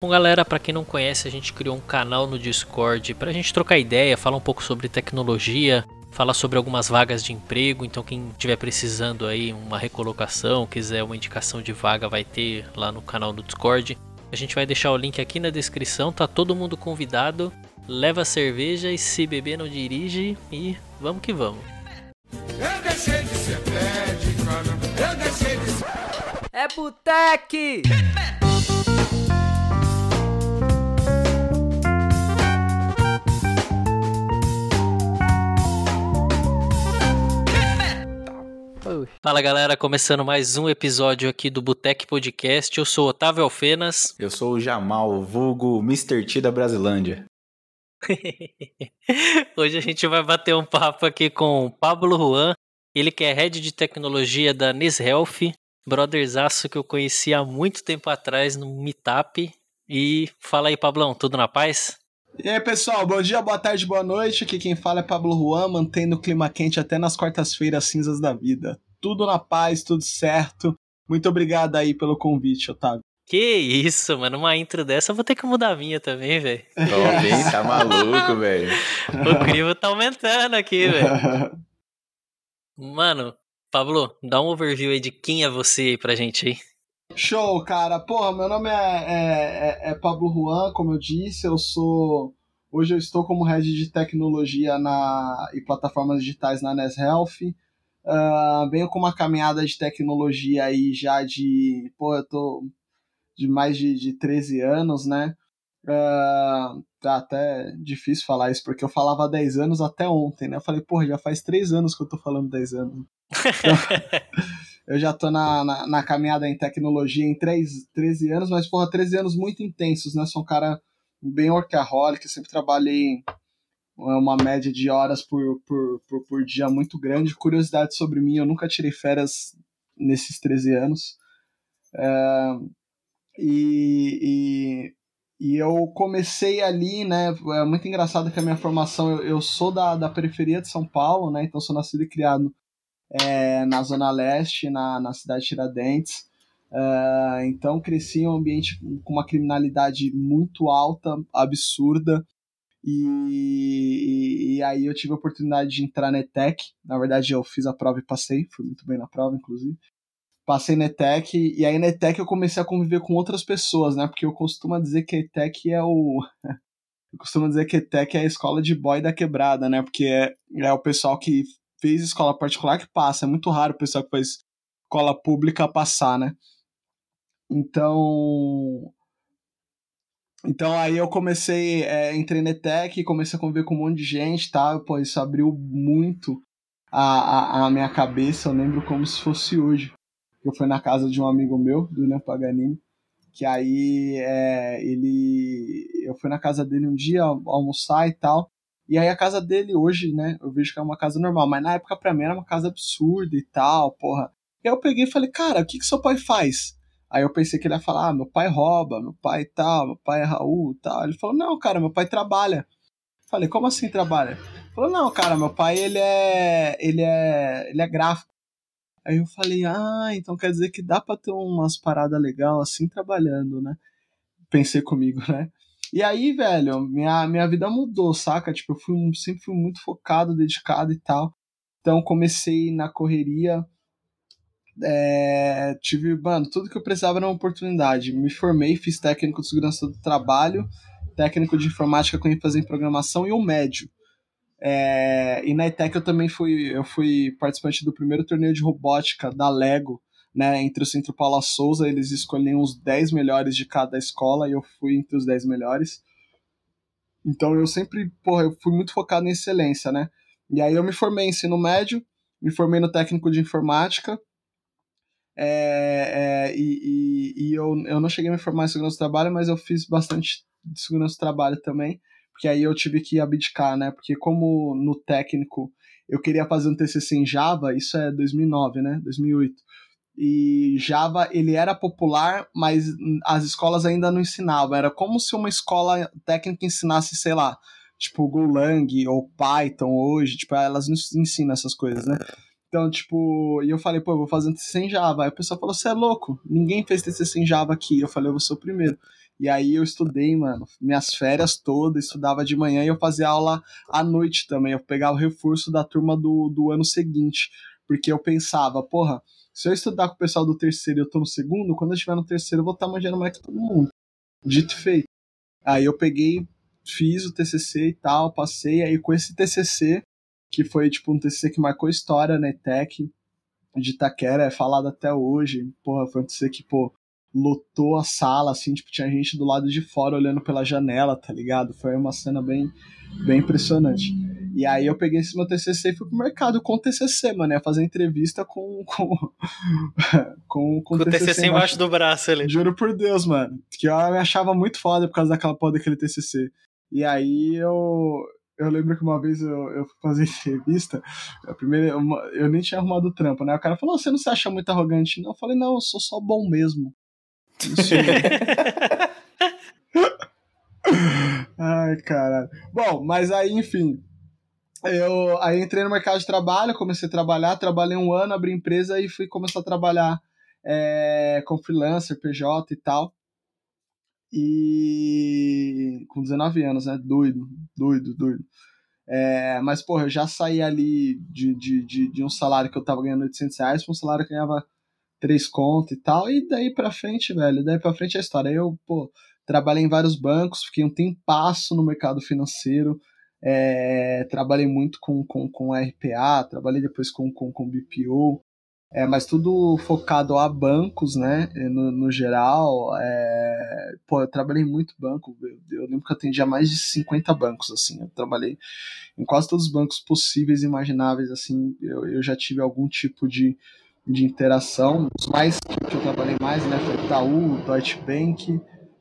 Bom, galera, para quem não conhece, a gente criou um canal no Discord para a gente trocar ideia, falar um pouco sobre tecnologia, falar sobre algumas vagas de emprego. Então, quem estiver precisando aí uma recolocação, quiser uma indicação de vaga, vai ter lá no canal do Discord. A gente vai deixar o link aqui na descrição, tá todo mundo convidado. Leva cerveja e se beber não dirige e vamos que vamos. Eu deixei de ser eu deixei de ser... É Boteque! Fala galera, começando mais um episódio aqui do Botec Podcast. Eu sou Otávio Alfenas. Eu sou o Jamal, vulgo Mr. T da Brasilândia. Hoje a gente vai bater um papo aqui com o Pablo Juan, ele que é head de tecnologia da NisHealth, brotherzaço que eu conheci há muito tempo atrás no Meetup. E fala aí, Pablão, tudo na paz? E aí, pessoal, bom dia, boa tarde, boa noite. Aqui quem fala é Pablo Juan, mantendo o clima quente até nas quartas-feiras cinzas da vida. Tudo na paz, tudo certo. Muito obrigado aí pelo convite, Otávio. Que isso, mano. Uma intro dessa eu vou ter que mudar a minha também, velho. Top, Tá maluco, velho. O crivo tá aumentando aqui, velho. Mano, Pablo, dá um overview aí de quem é você aí pra gente aí. Show, cara. Porra, meu nome é, é, é, é Pablo Juan, como eu disse, eu sou. Hoje eu estou como head de tecnologia na, e plataformas digitais na Nes Health. Uh, venho com uma caminhada de tecnologia aí já de. Pô, eu tô de mais de, de 13 anos, né? Uh, tá até difícil falar isso, porque eu falava 10 anos até ontem, né? Eu falei, porra, já faz 3 anos que eu tô falando 10 anos. Então, eu já tô na, na, na, caminhada em tecnologia em 3, 13 anos, mas, porra, 13 anos muito intensos, né? Sou um cara bem workaholic, sempre trabalhei uma média de horas por, por, por, por dia muito grande. Curiosidade sobre mim, eu nunca tirei férias nesses 13 anos. É, e, e, e, eu comecei ali, né? É muito engraçado que a minha formação, eu, eu sou da, da periferia de São Paulo, né? Então sou nascido e criado é, na Zona Leste, na, na cidade de Tiradentes. Uh, então cresci em um ambiente com uma criminalidade muito alta, absurda. E, e, e, aí eu tive a oportunidade de entrar na ETEC. Na verdade, eu fiz a prova e passei, fui muito bem na prova, inclusive. Passei na ETEC, e aí na ETEC eu comecei a conviver com outras pessoas, né? Porque eu costumo dizer que a ETEC é o. eu costumo dizer que a ETEC é a escola de boy da quebrada, né? Porque é, é o pessoal que fez escola particular que passa. É muito raro o pessoal que faz escola pública passar, né? Então. Então aí eu comecei, é, entrei na ETEC, comecei a conviver com um monte de gente, tá? Pô, isso abriu muito a, a, a minha cabeça, eu lembro como se fosse hoje. Eu fui na casa de um amigo meu, do William Paganini, que aí é, ele. Eu fui na casa dele um dia almoçar e tal. E aí a casa dele hoje, né, eu vejo que é uma casa normal, mas na época pra mim era uma casa absurda e tal, porra. E aí eu peguei e falei, cara, o que que seu pai faz? Aí eu pensei que ele ia falar, ah, meu pai rouba, meu pai tal, meu pai é Raul tal. Ele falou, não, cara, meu pai trabalha. Falei, como assim trabalha? Ele falou, não, cara, meu pai, ele é, ele é, ele é gráfico. Aí eu falei, ah, então quer dizer que dá pra ter umas paradas legal assim trabalhando, né? Pensei comigo, né? E aí, velho, minha, minha vida mudou, saca? Tipo, eu fui, sempre fui muito focado, dedicado e tal. Então comecei na correria. É, tive, mano, tudo que eu precisava era uma oportunidade. Me formei, fiz técnico de segurança do trabalho, técnico de informática com ênfase em programação e o um médio. É, e na ETEC eu também fui, eu fui participante do primeiro torneio de robótica da Lego né, entre o Centro Paula Souza, eles escolhiam os 10 melhores de cada escola e eu fui entre os 10 melhores. Então eu sempre, porra, eu fui muito focado em excelência, né? E aí eu me formei em ensino médio, me formei no técnico de informática, é, é, e, e, e, eu, eu não cheguei a me formar em segurança do trabalho, mas eu fiz bastante de segurança do trabalho também, porque aí eu tive que abdicar, né? Porque como no técnico eu queria fazer um TCC em Java, isso é 2009, né? 2008 e Java ele era popular, mas as escolas ainda não ensinavam. Era como se uma escola técnica ensinasse, sei lá, tipo Golang ou Python hoje, tipo, elas não ensinam essas coisas, né? Então, tipo, e eu falei, pô, eu vou fazer um TCC em Java. Aí o pessoal falou, você é louco, ninguém fez TCC em Java aqui. Eu falei, eu vou ser o primeiro. E aí eu estudei, mano, minhas férias todas, estudava de manhã e eu fazia aula à noite também. Eu pegava o reforço da turma do, do ano seguinte. Porque eu pensava, porra, se eu estudar com o pessoal do terceiro e eu tô no segundo, quando eu estiver no terceiro eu vou estar tá manjando mais que todo mundo. Dito feito. Aí eu peguei, fiz o TCC e tal, passei. Aí com esse TCC, que foi tipo um TCC que marcou história na ETEC, de Itaquera, é falado até hoje. Porra, foi um TCC que, pô, lotou a sala, assim, tipo, tinha gente do lado de fora olhando pela janela, tá ligado? Foi uma cena bem, bem impressionante. E aí eu peguei esse meu TCC e fui pro mercado com o TCC, mano, ia fazer entrevista com com com, com, com o TCC, TCC embaixo, embaixo do braço ali. Juro por Deus, mano, que eu me achava muito foda por causa daquela porra daquele TCC. E aí eu eu lembro que uma vez eu, eu fui fazer entrevista, a primeira, uma, eu nem tinha arrumado o trampo, né? O cara falou: Você não se acha muito arrogante? Não, eu falei: Não, eu sou só bom mesmo. Ai, caralho. Bom, mas aí, enfim. Eu aí entrei no mercado de trabalho, comecei a trabalhar, trabalhei um ano, abri empresa e fui começar a trabalhar é, com freelancer, PJ e tal. E com 19 anos, né? Doido, doido, doido. É, mas, porra, eu já saí ali de, de, de, de, um salário que eu tava ganhando 800 reais pra um salário que eu ganhava três contos e tal. E daí pra frente, velho, daí pra frente é a história. Eu, pô, trabalhei em vários bancos, fiquei um tempasso no mercado financeiro. É, trabalhei muito com, com, com RPA, trabalhei depois com, com, com BPO, é, mas tudo focado a bancos, né? No, no geral. É, pô, eu trabalhei muito banco. Eu, eu, lembro que eu atendia mais de 50 bancos, assim. Eu trabalhei em quase todos os bancos possíveis e imagináveis, assim. Eu, eu já tive algum tipo de, de interação. Os mais que eu trabalhei mais, né, foi Itaú, Deutsche Bank,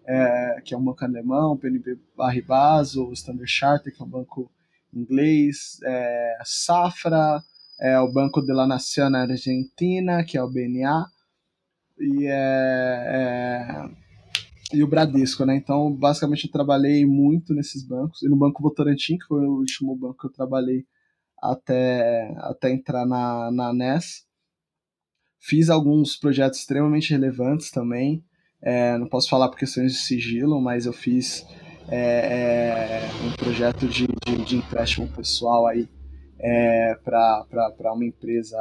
é, que é um banco alemão, PNB Paribas, o Standard Chartered, que é um banco inglês, é, Safra, é, o Banco de la Nación Argentina, que é o BNA, e, é, é, e o Bradesco, né? Então, basicamente, eu trabalhei muito nesses bancos, e no Banco Votorantim, que foi o último banco que eu trabalhei até, até entrar na, na NES. Fiz alguns projetos extremamente relevantes também. É, não posso falar por questões de sigilo, mas eu fiz é, é, um projeto de, de, de, empréstimo pessoal aí é, para uma empresa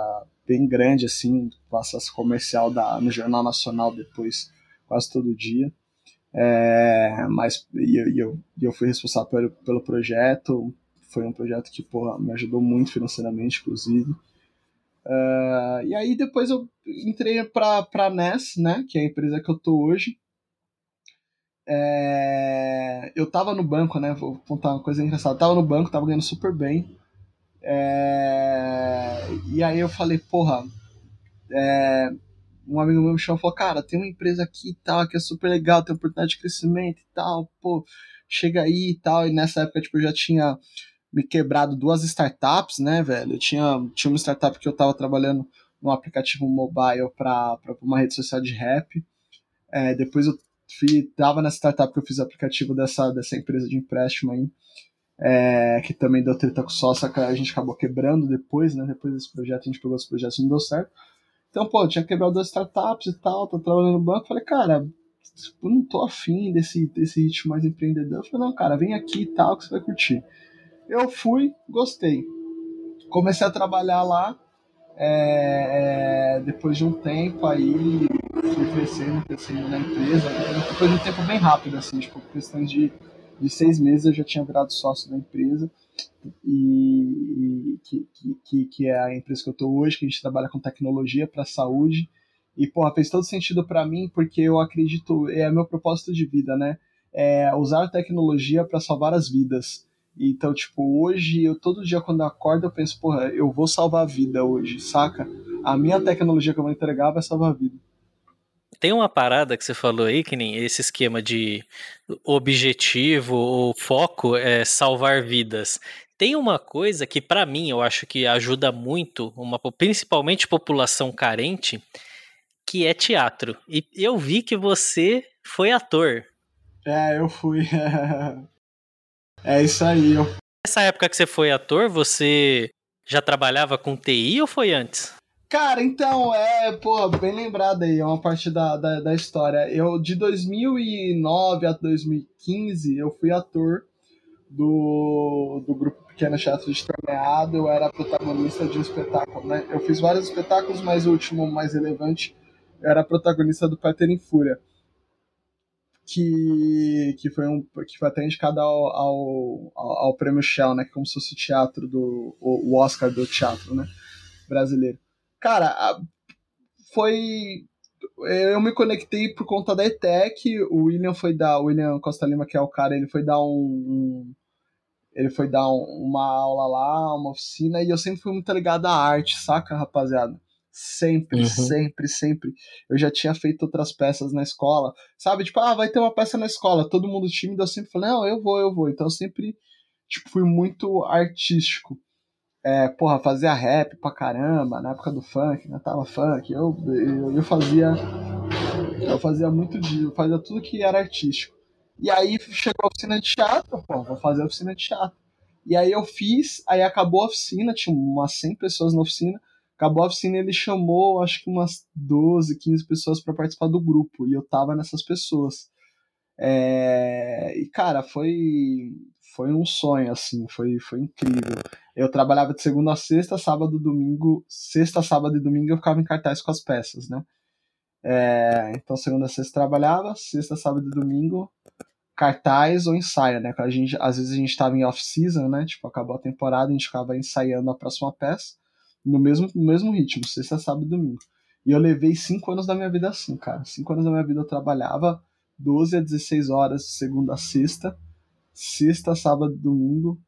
bem grande, assim, passa comercial da, no Jornal Nacional depois, quase todo dia. É, mas e eu, eu, fui responsável pelo, pelo projeto, foi um projeto que porra, me ajudou muito financeiramente, inclusive. Uh, e aí depois eu entrei para a NES, né, que é a empresa que eu tô hoje. É, eu tava no banco, né, vou contar uma coisa engraçada. Eu tava no banco, tava ganhando super bem. É, e aí eu falei, porra, é, um amigo meu me chamou e falou, cara, tem uma empresa aqui e tal, que é super legal, tem oportunidade de crescimento e tal, pô, chega aí e tal. E nessa época, tipo, eu já tinha me quebrado duas startups, né, velho? Eu tinha, tinha uma startup que eu tava trabalhando no aplicativo mobile para uma rede social de rap. É, depois eu fui, tava nessa startup que eu fiz o aplicativo dessa, dessa empresa de empréstimo aí, é, que também deu treta com sócia, que a gente acabou quebrando depois, né? Depois desse projeto, a gente pegou esse projeto e não deu certo. Então, pô, eu tinha quebrado duas startups e tal, tô trabalhando no banco, falei, cara, eu não tô afim desse, desse ritmo mais empreendedor. Eu falei, não, cara, vem aqui e tal, que você vai curtir. Eu fui, gostei. Comecei a trabalhar lá. É, é, depois de um tempo aí fui crescendo, crescendo na empresa. Depois de um tempo bem rápido, assim, tipo, questões de, de seis meses eu já tinha virado sócio da empresa. E, e que, que, que é a empresa que eu estou hoje, que a gente trabalha com tecnologia para saúde. E, porra, fez todo sentido para mim, porque eu acredito, é meu propósito de vida, né? É usar tecnologia para salvar as vidas. Então, tipo, hoje, eu todo dia quando eu acordo, eu penso, porra, eu vou salvar a vida hoje, saca? A minha tecnologia que eu vou entregar vai salvar a vida. Tem uma parada que você falou aí, que nem esse esquema de objetivo ou foco é salvar vidas. Tem uma coisa que, para mim, eu acho que ajuda muito, uma, principalmente população carente, que é teatro. E eu vi que você foi ator. É, eu fui. É isso aí. Nessa época que você foi ator, você já trabalhava com TI ou foi antes? Cara, então, é, pô, bem lembrado aí, é uma parte da, da, da, história. Eu, de 2009 a 2015, eu fui ator do, do grupo Pequeno Teatro de Torneado, eu era protagonista de um espetáculo, né? Eu fiz vários espetáculos, mas o último mais relevante, eu era protagonista do Peter em Fúria. Que, que, foi um, que foi até indicado ao, ao, ao, prêmio Shell, né? É como se fosse o teatro do. o, Oscar do teatro, né? Brasileiro. Cara, foi. Eu me conectei por conta da ETEC. O William foi dar. O William Costa Lima, que é o cara, ele foi dar um. um ele foi dar um, uma aula lá, uma oficina, e eu sempre fui muito ligado à arte, saca, rapaziada? Sempre, uhum. sempre, sempre. Eu já tinha feito outras peças na escola, sabe? Tipo, ah, vai ter uma peça na escola, todo mundo tímido, eu sempre falei, não, eu vou, eu vou. Então eu sempre, tipo, fui muito artístico é, porra, fazia rap pra caramba, na época do funk, né? Tava funk, eu, eu, eu fazia. Eu fazia muito de. Eu fazia tudo que era artístico. E aí chegou a oficina de teatro, pô, vou fazer a oficina de teatro. E aí eu fiz, aí acabou a oficina, tinha umas 100 pessoas na oficina. Acabou a oficina ele chamou, acho que umas 12, 15 pessoas para participar do grupo. E eu tava nessas pessoas. É... E, cara, foi foi um sonho, assim, foi, foi incrível. Eu trabalhava de segunda a sexta, sábado, domingo, sexta, sábado e domingo eu ficava em cartaz com as peças, né? É, então, segunda a sexta trabalhava, sexta, sábado e domingo, cartaz ou ensaio, né? A gente, às vezes a gente estava em off-season, né? Tipo, acabou a temporada, a gente ficava ensaiando a próxima peça no mesmo, no mesmo ritmo, sexta, sábado e domingo. E eu levei cinco anos da minha vida assim, cara. Cinco anos da minha vida eu trabalhava 12 a 16 horas de segunda a sexta, sexta, sábado e domingo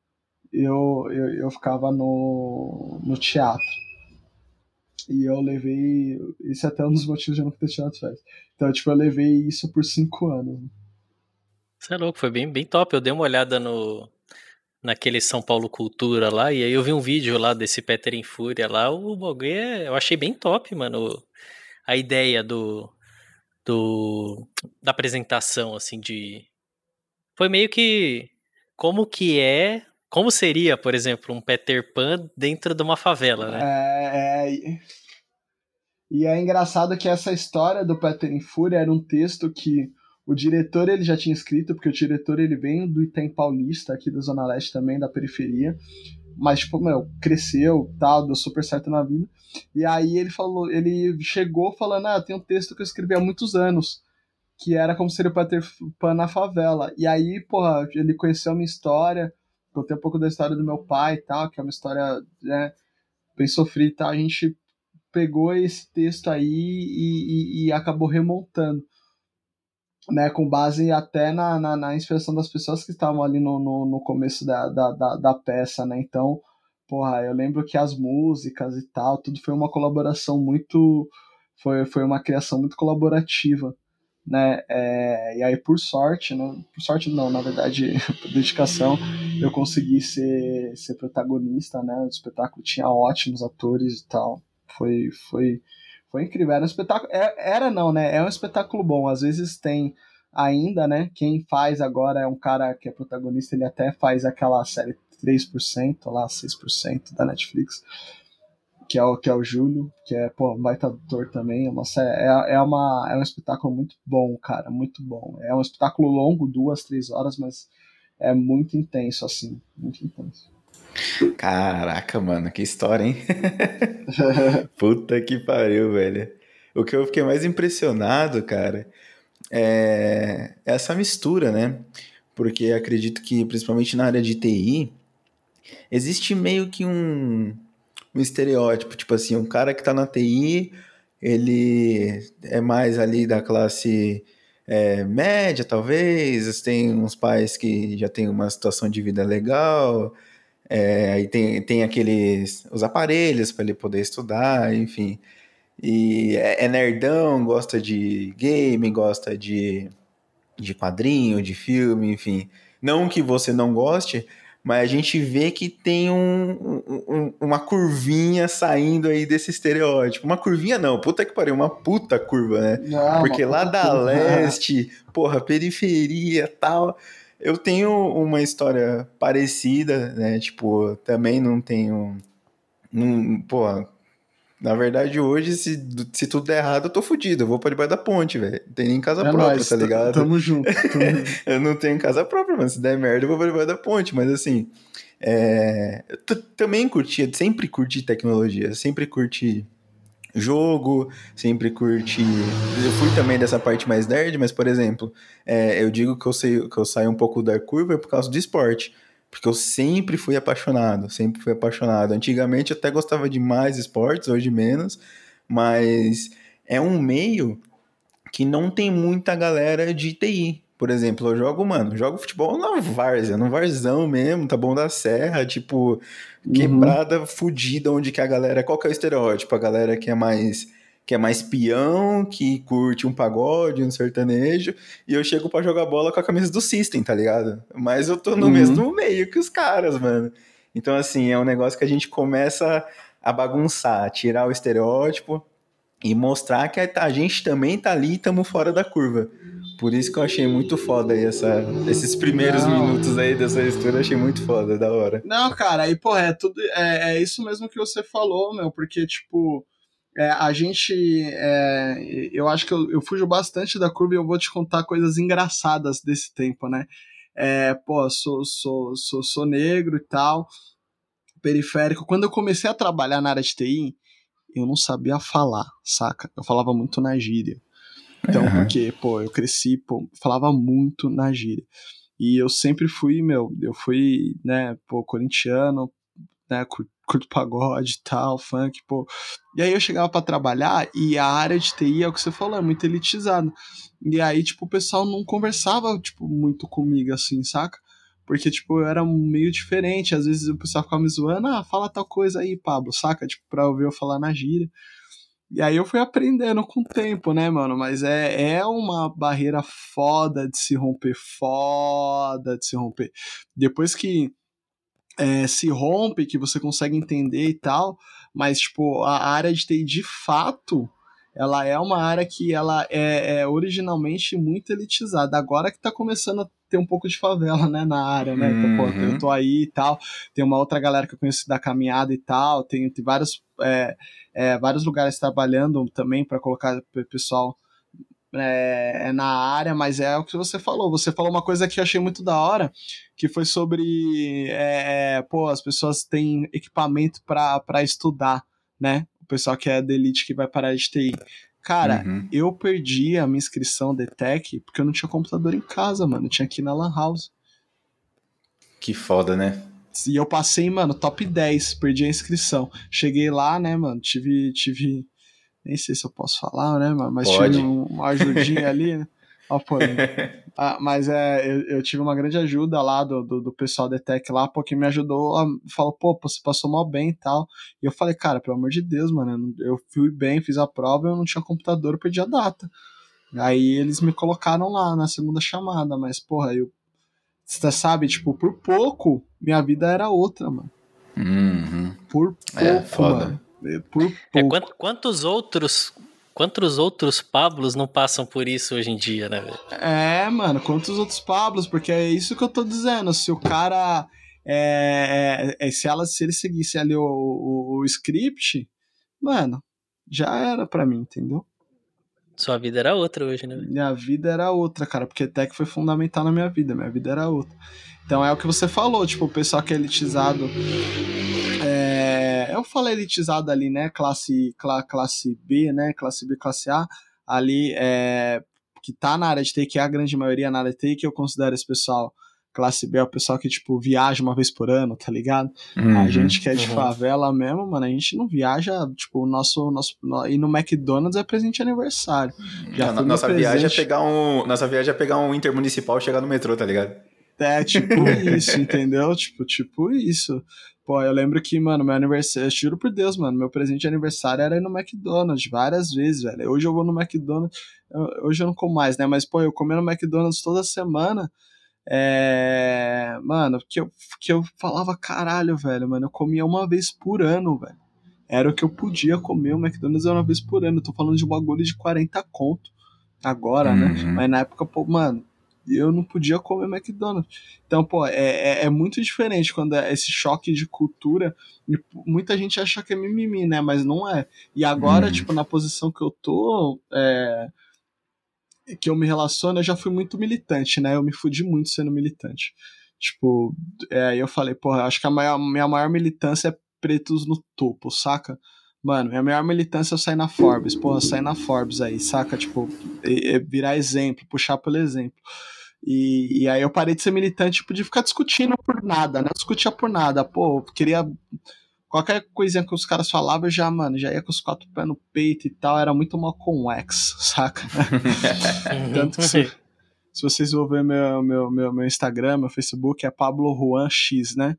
eu, eu, eu ficava no, no teatro. E eu levei. Esse é até um dos motivos de eu não ter tirado férias. Então, tipo, eu levei isso por cinco anos. Você é louco, foi bem, bem top. Eu dei uma olhada no, naquele São Paulo Cultura lá, e aí eu vi um vídeo lá desse Peter em Fúria lá. O bagulho é, eu achei bem top, mano. A ideia do, do da apresentação, assim, de foi meio que como que é, como seria, por exemplo, um Peter Pan dentro de uma favela, né? É, é... E é engraçado que essa história do Peter em Fúria era um texto que o diretor ele já tinha escrito, porque o diretor ele vem do Item Paulista, aqui da Zona Leste também, da periferia. Mas, tipo, meu, cresceu, tal, deu super certo na vida. E aí ele falou, ele chegou falando, ah, tem um texto que eu escrevi há muitos anos que era como seria o Peter Pan na favela. E aí, porra, ele conheceu a minha história, contei um pouco da história do meu pai e tal, que é uma história, né, bem sofrida e tal. A gente pegou esse texto aí e, e, e acabou remontando. Né, com base até na, na, na, inspiração das pessoas que estavam ali no, no, no começo da, da, da, da, peça, né? Então, porra, eu lembro que as músicas e tal, tudo foi uma colaboração muito. Foi, foi uma criação muito colaborativa né? É, e aí, por sorte, né? por sorte não, na verdade, por dedicação, eu consegui ser, ser protagonista, né? O espetáculo tinha ótimos atores e tal. Foi, foi, foi incrível. Era um espetáculo. Era, é, era não, né? É um espetáculo bom. Às vezes tem ainda, né? Quem faz agora é um cara que é protagonista, ele até faz aquela série 3% lá, 6% da Netflix que é o, que é o Júlio, que é, pô, um baita ator também. É, uma, é, é, uma, é um espetáculo muito bom, cara, muito bom. É um espetáculo longo, duas, três horas, mas é muito intenso, assim, muito intenso. Caraca, mano, que história, hein? Puta que pariu, velho. O que eu fiquei mais impressionado, cara, é essa mistura, né? Porque acredito que, principalmente na área de TI, existe meio que um, um estereótipo, tipo assim, um cara que tá na TI, ele é mais ali da classe é, média, talvez, tem uns pais que já tem uma situação de vida legal, é, aí tem, tem aqueles, os aparelhos para ele poder estudar, enfim, e é, é nerdão, gosta de game, gosta de, de quadrinho, de filme, enfim, não que você não goste, mas a gente vê que tem um, um, uma curvinha saindo aí desse estereótipo. Uma curvinha não, puta que pariu, uma puta curva, né? Não, Porque lá da curva. leste, porra, periferia tal. Eu tenho uma história parecida, né? Tipo, também não tenho. Não, porra, Na verdade, hoje, se, se tudo der errado, eu tô fudido. Eu vou pra debaixo da ponte, velho. Não tem nem casa é própria, nóis, tá ligado? Tamo junto. Tamo eu não tenho casa própria, mano. Se der merda, eu vou pra debaixo da ponte. Mas assim, é... eu também curtia, sempre curti tecnologia, sempre curti jogo, sempre curti. Eu fui também dessa parte mais nerd, mas, por exemplo, é, eu digo que eu, sei, que eu saio um pouco da curva por causa do esporte. Porque eu sempre fui apaixonado, sempre fui apaixonado. Antigamente eu até gostava de mais esportes, hoje menos, mas é um meio que não tem muita galera de TI. Por exemplo, eu jogo, mano, jogo futebol na várzea, no varzão mesmo, tá bom da serra, tipo, uhum. quebrada, uhum. fudida, onde que a galera. Qual que é o estereótipo? A galera que é mais que é mais peão, que curte um pagode, um sertanejo, e eu chego para jogar bola com a camisa do System, tá ligado? Mas eu tô no uhum. mesmo meio que os caras, mano. Então, assim, é um negócio que a gente começa a bagunçar, tirar o estereótipo e mostrar que a gente também tá ali e estamos fora da curva. Por isso que eu achei muito foda aí essa, esses primeiros Não. minutos aí dessa história, achei muito foda, da hora. Não, cara, aí, pô, é tudo. É, é isso mesmo que você falou, meu, porque, tipo é, a gente. É, eu acho que eu, eu, fujo bastante da curva e eu vou te contar coisas engraçadas desse tempo, né? É, pô, sou, sou, sou, sou negro e tal, periférico. Quando eu comecei a trabalhar na área de TI, eu não sabia falar, saca? Eu falava muito na gíria. Então, uhum. porque, pô, eu cresci, pô, falava muito na gíria. E eu sempre fui, meu, eu fui, né, pô, corintiano, né, curto pagode e tal, funk, pô. E aí eu chegava para trabalhar e a área de TI é o que você falou, é muito elitizada. E aí, tipo, o pessoal não conversava, tipo, muito comigo, assim, saca? Porque, tipo, era meio diferente. Às vezes o pessoal ficava me zoando, ah, fala tal coisa aí, Pablo, saca? Tipo, pra ouvir eu falar na gíria. E aí eu fui aprendendo com o tempo, né, mano? Mas é, é uma barreira foda de se romper, foda de se romper. Depois que é, se rompe, que você consegue entender e tal, mas tipo, a área de TI de fato, ela é uma área que ela é, é originalmente muito elitizada. Agora que tá começando a ter um pouco de favela, né, na área, né? Uhum. Então, pô, eu uhum. tô aí e tal, tem uma outra galera que eu conheço da caminhada e tal, tem, tem vários, é, é, vários lugares trabalhando também para colocar o pessoal é, é, na área, mas é o que você falou. Você falou uma coisa que eu achei muito da hora, que foi sobre, é, é pô, as pessoas têm equipamento para estudar, né? O pessoal que é da elite que vai parar de TI. Cara, uhum. eu perdi a minha inscrição de Tech porque eu não tinha computador em casa, mano. Eu tinha aqui na Lan House. Que foda, né? E eu passei, mano, top 10, perdi a inscrição. Cheguei lá, né, mano, tive, tive nem sei se eu posso falar, né, mas Pode. tive uma ajudinha ali, né? Ó, ah, mas é, eu, eu, tive uma grande ajuda lá do, do, do pessoal da Tech lá, porque me ajudou, a, falou, pô, você passou mal bem e tal. E eu falei, cara, pelo amor de Deus, mano, eu fui bem, fiz a prova, eu não tinha computador, eu perdi a data. Aí eles me colocaram lá na segunda chamada, mas, porra, eu. Você sabe, tipo, por pouco, minha vida era outra, mano. Uhum. Por é, pouco, é, foda. mano. É, por é, quantos, quantos outros Quantos outros Pablos não passam por isso hoje em dia, né, velho? É, mano, quantos outros Pablos? Porque é isso que eu tô dizendo. Se o cara. É, é, é se, ela, se ele seguisse ali o, o, o, script, mano, já era pra mim, entendeu? Sua vida era outra hoje, né? Minha vida era outra, cara, porque tech foi fundamental na minha vida. Minha vida era outra. Então é o que você falou, tipo, o pessoal que é elitizado eu falei elitizado ali, né? Classe, cl classe B, né? Classe B, classe A, ali é, que tá na área de TI, que é a grande maioria na área de TI, que eu considero esse pessoal classe B é o pessoal que, tipo, viaja uma vez por ano, tá ligado? Uhum, a gente que é de uhum. favela mesmo, mano, a gente não viaja, tipo, o nosso, nosso. Ir no McDonald's é presente de aniversário. Já não, nossa presente... viagem é pegar um. Nossa viagem é pegar um intermunicipal e chegar no metrô, tá ligado? É, tipo isso, entendeu? Tipo, tipo isso. Pô, eu lembro que, mano, meu aniversário, eu juro por Deus, mano, meu presente de aniversário era ir no McDonald's várias vezes, velho. Hoje eu vou no McDonald's, hoje eu não como mais, né? Mas, pô, eu comia no McDonald's toda semana. É. Mano, que eu, que eu falava, caralho, velho, mano, eu comia uma vez por ano, velho. Era o que eu podia comer, o McDonald's era uma vez por ano. Eu tô falando de um bagulho de 40 conto agora, né? uhum. né? Mas na época, pô, mano, eu não podia comer McDonald's. Então, pô, é, é, é muito diferente quando é esse choque de cultura. E muita gente acha que é mimimi, né? Mas não é. E agora, hum. tipo, na posição que eu tô, é, que eu me relaciono, eu já fui muito militante, né? Eu me fudi muito sendo militante. Tipo, é, aí eu falei, porra, acho que a maior, minha maior militância é pretos no topo, saca? Mano, minha maior militância é eu sair na Forbes, porra, sair na Forbes aí, saca? Tipo, e virar exemplo, puxar pelo exemplo. E, e, aí eu parei de ser militante, tipo, de ficar discutindo por nada, né? Eu discutia por nada, pô, queria. Qualquer coisinha que os caras falavam, eu já, mano, já ia com os quatro pés no peito e tal, era muito mal com X, saca? Tanto que se, se vocês vão ver meu, meu, meu, meu Instagram, meu Facebook, é Pablo Juan X, né?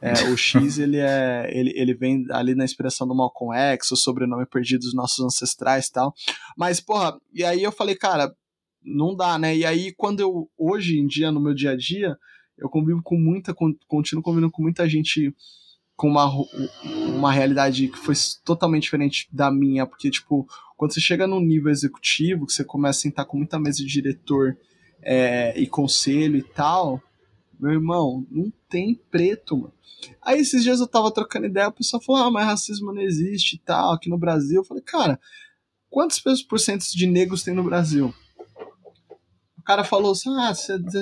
É, o X ele é ele, ele vem ali na inspiração do Malcolm X, o sobrenome perdido dos nossos ancestrais e tal. Mas, porra, e aí eu falei, cara, não dá, né? E aí, quando eu, hoje em dia, no meu dia a dia, eu convivo com muita, continuo convivendo com muita gente com uma, uma realidade que foi totalmente diferente da minha, porque, tipo, quando você chega num nível executivo, que você começa a sentar com muita mesa de diretor é, e conselho e tal, meu irmão, não tem preto, mano. Aí esses dias eu tava trocando ideia, o pessoal falou, ah, mas racismo não existe e tal, aqui no Brasil. Eu falei, cara, quantos porcentos de negros tem no Brasil? O cara falou assim, ah,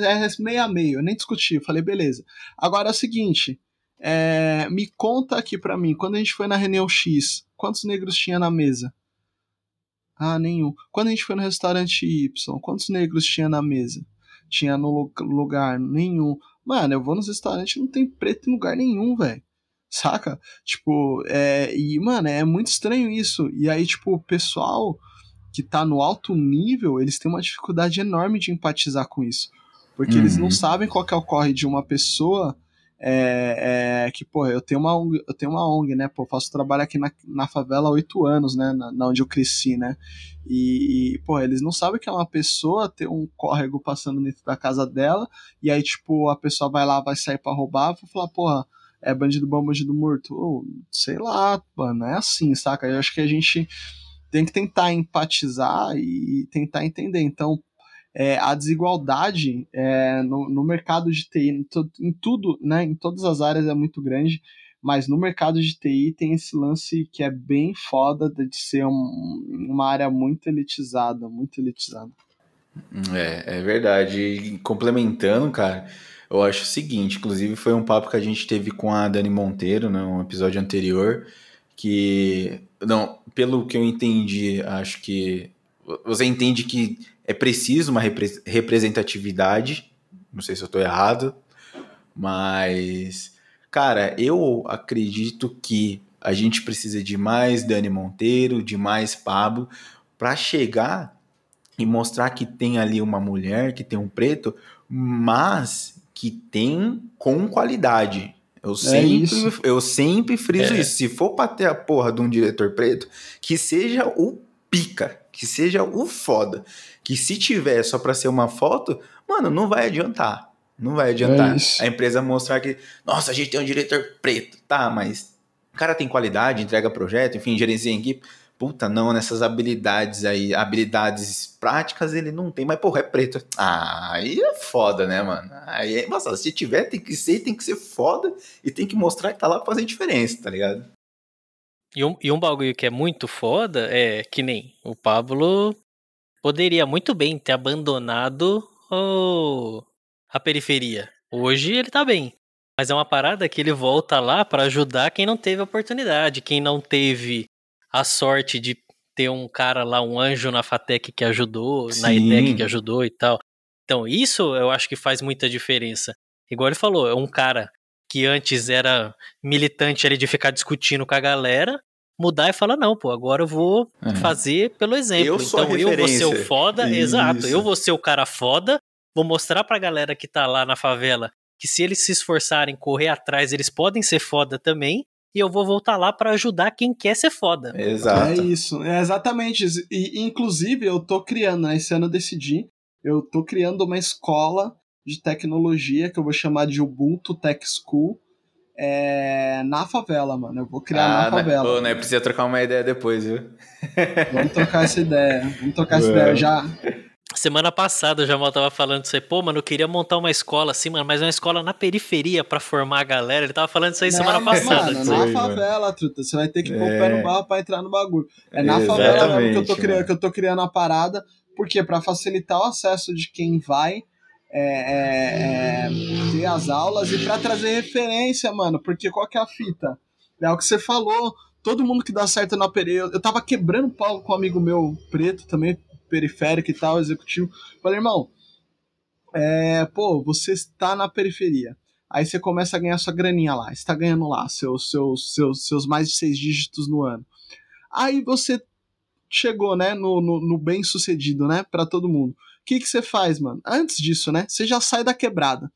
é meio a meio, eu nem discuti. Eu falei, beleza. Agora é o seguinte, é, me conta aqui pra mim, quando a gente foi na reunião X, quantos negros tinha na mesa? Ah, nenhum. Quando a gente foi no restaurante Y, quantos negros tinha na mesa? Tinha no lugar nenhum. Mano, eu vou nos restaurantes não tem preto em lugar nenhum, velho. Saca? Tipo, é. E, mano, é muito estranho isso. E aí, tipo, o pessoal que tá no alto nível, eles têm uma dificuldade enorme de empatizar com isso. Porque uhum. eles não uhum. sabem qual que é o corre de uma pessoa é, é, que, pô, eu tenho uma ONG, eu tenho uma ONG, né? Pô, faço trabalho aqui na, na favela há oito anos, né? Na, na, onde eu cresci, né? E, e, pô, eles não sabem que é uma pessoa ter um córrego passando dentro da casa dela, e aí, tipo, a pessoa vai lá, vai sair para roubar, vou falar, porra, é bandido bom, bandido morto. Oh, sei lá, mano, é assim, saca? Eu acho que a gente tem que tentar empatizar e tentar entender. Então, é, a desigualdade é, no, no, mercado de TI, em, tudo, né, em todas as áreas é muito grande, mas no mercado de TI tem esse lance que é bem foda de ser um, uma área muito elitizada, muito elitizada. É, é verdade. E complementando, cara, eu acho o seguinte, inclusive foi um papo que a gente teve com a Dani Monteiro, né, um episódio anterior, que, não, pelo que eu entendi, acho que você entende que é preciso uma repre representatividade. Não sei se eu estou errado, mas cara, eu acredito que a gente precisa de mais Dani Monteiro, de mais Pablo para chegar e mostrar que tem ali uma mulher, que tem um preto, mas que tem com qualidade. Eu é sempre, eu sempre friso é. isso. Se for pra ter a porra de um diretor preto, que seja o pica, que seja o foda. Que se tiver só para ser uma foto, mano, não vai adiantar. Não vai adiantar. É a empresa mostrar que, nossa, a gente tem um diretor preto. Tá, mas o cara tem qualidade, entrega projeto, enfim, gerencia equipe. Puta, não, nessas habilidades aí, habilidades práticas ele não tem, mas porra, é preto. Ah, aí é foda, né, mano? Aí é embaçado. Se tiver, tem que ser, tem que ser foda e tem que mostrar que tá lá pra fazer diferença, tá ligado? E um, e um bagulho que é muito foda é que nem o Pablo poderia muito bem ter abandonado o, a periferia. Hoje ele tá bem. Mas é uma parada que ele volta lá para ajudar quem não teve oportunidade, quem não teve a sorte de ter um cara lá, um anjo na FATEC que ajudou, Sim. na ETEC que ajudou e tal. Então, isso eu acho que faz muita diferença. Igual ele falou, é um cara que antes era militante ali de ficar discutindo com a galera, mudar e falar, não, pô, agora eu vou é. fazer pelo exemplo. Eu então eu vou ser o foda, Isso. exato, eu vou ser o cara foda, vou mostrar pra galera que tá lá na favela que se eles se esforçarem, correr atrás, eles podem ser foda também, e eu vou voltar lá para ajudar quem quer ser foda. Exato. É isso, é exatamente isso. E, inclusive, eu tô criando, né, esse ano eu decidi, eu tô criando uma escola de tecnologia que eu vou chamar de Ubuntu Tech School é, na favela, mano. Eu vou criar ah, na né, favela. Ô, né, precisa trocar uma ideia depois, viu? Vamos trocar essa ideia. Vamos trocar essa ideia. já, Semana passada o Jamal tava falando isso aí, pô, mano, eu queria montar uma escola assim, mano, mas uma escola na periferia para formar a galera. Ele tava falando isso aí Não, semana passada. Mano, na favela, truta. Você vai ter que pôr o É. pé no barro pra entrar no bagulho. É na favela mesmo que eu, tô Exatamente, criando, mano. que eu tô criando a parada. Porque pra facilitar o acesso de quem vai é, é, é, ter as aulas e pra trazer referência, mano. Porque qual que é a fita? É o que você falou. Todo mundo que dá certo na periferia. Eu tava quebrando pau com um amigo meu preto também, periférico e tal, executivo. Falei, irmão, é, pô, você está na periferia. Aí você começa a ganhar sua graninha lá, está ganhando lá seus, seus, seus, seus mais de seis dígitos no ano. Aí você chegou, né, no, no, no bem sucedido, né, para todo mundo. O que, que você faz, mano? Antes disso, né, você já sai da quebrada.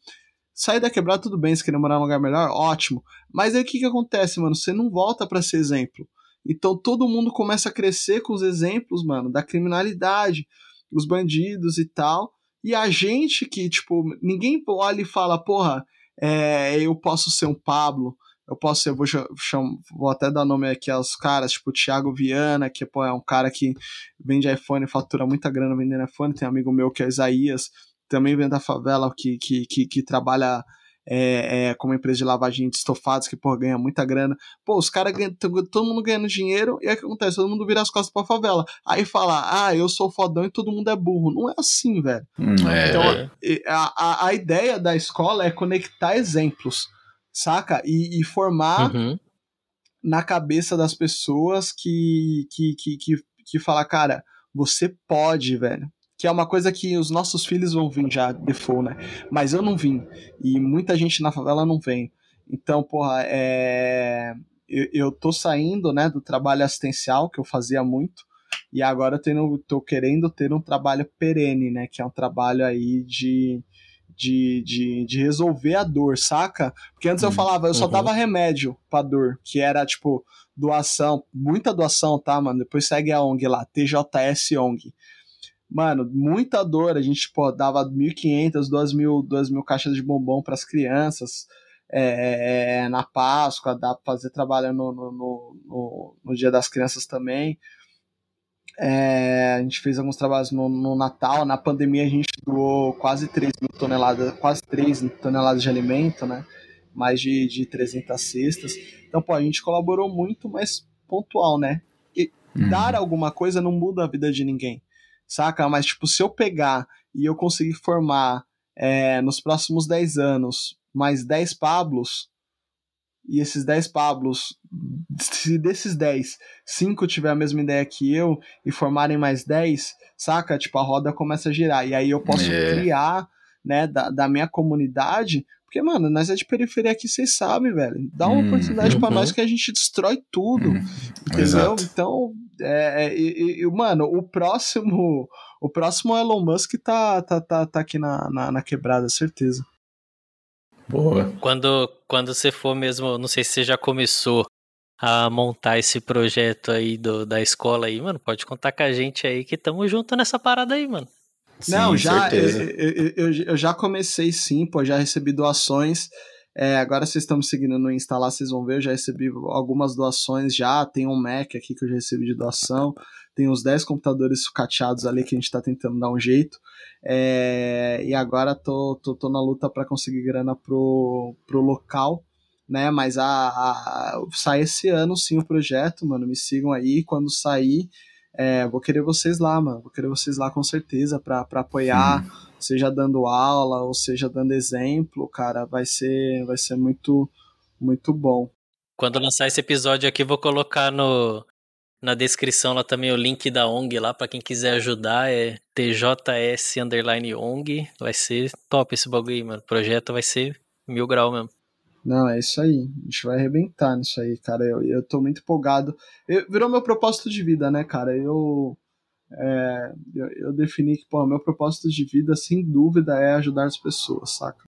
Sai da quebrada, tudo bem, se querer morar num lugar melhor, ótimo. Mas aí o que, que acontece, mano? Você não volta para ser exemplo. Então todo mundo começa a crescer com os exemplos, mano, da criminalidade, os bandidos e tal. E a gente que, tipo, ninguém olha e fala, porra, é, eu posso ser um Pablo, eu posso ser, vou, cham, vou até dar nome aqui aos caras, tipo Thiago Viana, que pô, é um cara que vende iPhone, fatura muita grana vendendo iPhone, tem um amigo meu que é Isaías, também vem da favela, que, que, que, que trabalha é, é, como empresa de lavagem de estofados, que pô, ganha muita grana. Pô, os caras ganham, todo mundo ganhando dinheiro, e aí o que acontece? Todo mundo vira as costas pra favela. Aí fala, ah, eu sou fodão e todo mundo é burro. Não é assim, velho. Hum, é. Então, a, a, a ideia da escola é conectar exemplos, saca? E, e formar Uhum. na cabeça das pessoas que, que, que, que, que fala, cara, você pode, velho. Que é uma coisa que os nossos filhos vão vir já default, né? Mas eu não vim. E muita gente na favela não vem. Então, porra, é... eu, eu tô saindo, né, do trabalho assistencial, que eu fazia muito, e agora eu tenho, tô querendo ter um trabalho perene, né? Que é um trabalho aí de, de, de, de resolver a dor, saca? Porque antes eu falava, eu só Uhum. dava remédio pra dor, que era tipo doação, muita doação, tá, mano? Depois segue a ONG lá, TJS ONG. Mano, muita dor, a gente pô, dava 1.500, 2.000, 2.000 caixas de bombom para as crianças é, é, na Páscoa, dá pra fazer trabalho no, no, no, no, Dia das Crianças também. É, a gente fez alguns trabalhos no, Natal. Na pandemia a gente doou quase 3 mil toneladas, quase 3 toneladas de alimento, né? Mais de, de 300 cestas. Então, pô, a gente colaborou muito, mas pontual, né? E Uhum. dar alguma coisa não muda a vida de ninguém, saca? Mas, tipo, se eu pegar e eu conseguir formar é, nos próximos 10 anos mais 10 Pablos, e esses 10 Pablos, se desses 10, 5 tiver a mesma ideia que eu e formarem mais 10, saca? Tipo, a roda começa a girar. E aí eu posso É. criar, né, da, da minha comunidade. Porque, mano, nós é de periferia aqui, vocês sabem, velho. Dá uma Uhum. oportunidade pra Uhum. nós que a gente destrói tudo. Uhum. Entendeu? Exato. Então, é, é, e, e, mano, o próximo. O próximo Elon Musk tá, tá, tá, tá aqui na, na, na quebrada, certeza. Boa. Quando, quando você for mesmo, não sei se você já começou a montar esse projeto aí do, da escola aí, mano, pode contar com a gente aí que tamo junto nessa parada aí, mano. Não, Sim, já eu, certeza. eu, eu, eu já comecei sim, pô, já recebi doações. É, agora vocês estão me seguindo no Insta lá, vocês vão ver, eu já recebi algumas doações já. Tem um Mac aqui que eu já recebi de doação. Tem uns 10 computadores sucateados ali que a gente tá tentando dar um jeito. É, e agora tô, tô, tô na luta para conseguir grana pro, pro local, né? Mas a, a, sai esse ano sim o projeto, mano. Me sigam aí. Quando sair, é, vou querer vocês lá, mano. Vou querer vocês lá com certeza pra apoiar, seja dando aula ou seja dando exemplo, cara. Vai ser, vai ser muito, muito bom. Quando lançar esse episódio aqui, vou colocar no, na descrição lá também o link da ONG lá para quem quiser ajudar. É TJS underline ONG. Vai ser top esse bagulho aí, mano. O projeto vai ser mil grau mesmo. Não, é isso aí. A gente vai arrebentar nisso aí, cara. Eu, eu tô muito empolgado. Eu, virou meu propósito de vida, né, cara? Eu, é, eu, eu defini que, pô, meu propósito de vida, sem dúvida, é ajudar as pessoas, saca?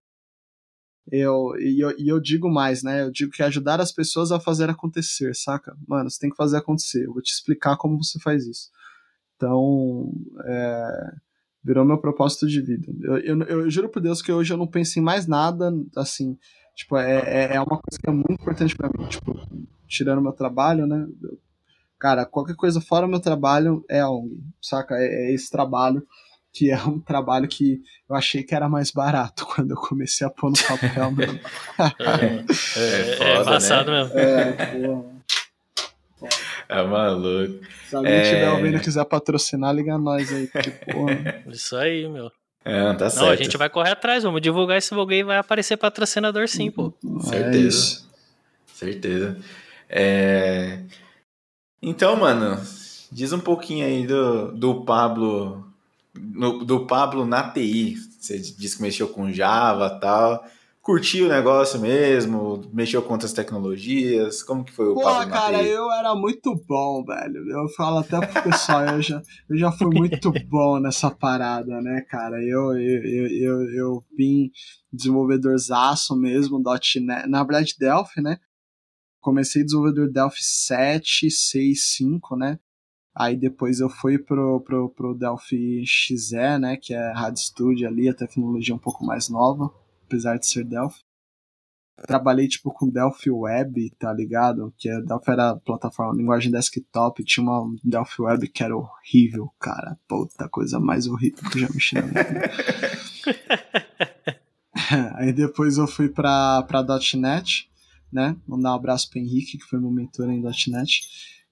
Eu, e, eu, e eu digo mais, né? Eu digo que é ajudar as pessoas a fazer acontecer, saca? Mano, você tem que fazer acontecer. Eu vou te explicar como você faz isso. Então, é, virou meu propósito de vida. Eu, eu, eu, juro por Deus que hoje eu não penso em mais nada, assim. Tipo, é, é uma coisa que é muito importante para mim. Tipo, tirando meu trabalho, né? Eu, cara, qualquer coisa fora meu trabalho é a ONG, saca? É, é esse trabalho que é um trabalho que eu achei que era mais barato quando eu comecei a pôr no papel mesmo. é, é, é, passado né? mesmo. É, porra. É maluco. Se alguém é... tiver ouvindo e quiser patrocinar, liga nós aí. Porque, porra. Isso aí, meu. É, não, tá certo. Não, a gente vai correr atrás, vamos divulgar esse vlog e vai aparecer patrocinador sim, pô. Certeza. É Certeza. É... Então, mano, diz um pouquinho aí do, do Pablo. No, do Pablo na TI. Você disse que mexeu com Java e tal curtiu o negócio mesmo? Mexeu com outras tecnologias? Como que foi o Pô, Pablo cara, eu era muito bom, velho. Eu falo até pro pessoal, eu já, eu já fui muito bom nessa parada, né, cara? Eu, eu, eu, eu, eu vim desenvolvedorzaço mesmo, .NET, na verdade Delphi, né? Comecei desenvolvedor Delphi 7, 6, 5, né? Aí depois eu fui pro, pro, pro Delphi XE, né? Que é Rad Studio ali, a tecnologia um pouco mais nova apesar de ser Delphi. Trabalhei tipo com Delphi Web, tá ligado? Que a Delphi era plataforma, linguagem desktop, tinha uma Delphi Web que era horrível, cara. Puta coisa mais horrível que eu já mexi na minha vida. Aí depois eu fui pra, pra .NET, né? Mandar um abraço pro Henrique, que foi meu mentor em .NET.